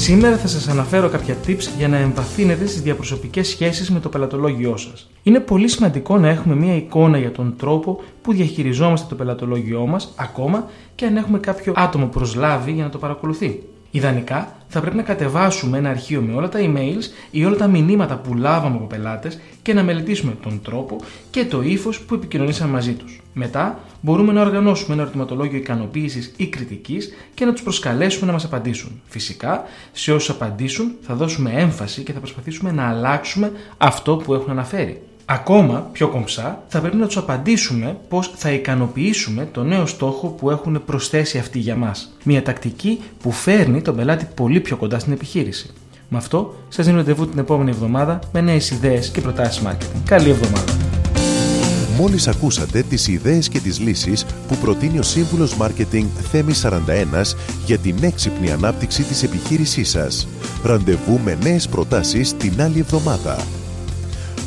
Σήμερα θα σας αναφέρω κάποια tips για να εμβαθύνετε στις διαπροσωπικές σχέσεις με το πελατολόγιό σας. Είναι πολύ σημαντικό να έχουμε μια εικόνα για τον τρόπο που διαχειριζόμαστε το πελατολόγιό μας, ακόμα και αν έχουμε κάποιο άτομο προσλάβει για να το παρακολουθεί. Ιδανικά, θα πρέπει να κατεβάσουμε ένα αρχείο με όλα τα emails ή όλα τα μηνύματα που λάβαμε από πελάτες και να μελετήσουμε τον τρόπο και το ύφος που επικοινωνήσαμε μαζί τους. Μετά, μπορούμε να οργανώσουμε ένα ερωτηματολόγιο ικανοποίησης ή κριτικής και να τους προσκαλέσουμε να μας απαντήσουν. Φυσικά, σε όσους απαντήσουν, θα δώσουμε έμφαση και θα προσπαθήσουμε να αλλάξουμε αυτό που έχουν αναφέρει. Ακόμα πιο κομψά, θα πρέπει να τους απαντήσουμε πώς θα ικανοποιήσουμε το νέο στόχο που έχουν προσθέσει αυτοί για μας. Μια τακτική που φέρνει τον πελάτη πολύ πιο κοντά στην επιχείρηση. Με αυτό, σας δίνω ραντεβού την επόμενη εβδομάδα με νέες ιδέες και προτάσεις marketing. Καλή εβδομάδα. Μόλις ακούσατε τις ιδέες και τις λύσεις που προτείνει ο σύμβουλος Μάρκετινγκ Θέμη 41 για την έξυπνη ανάπτυξη της επιχείρησής σας. Ραντεβού με νέες προτάσεις την άλλη εβδομάδα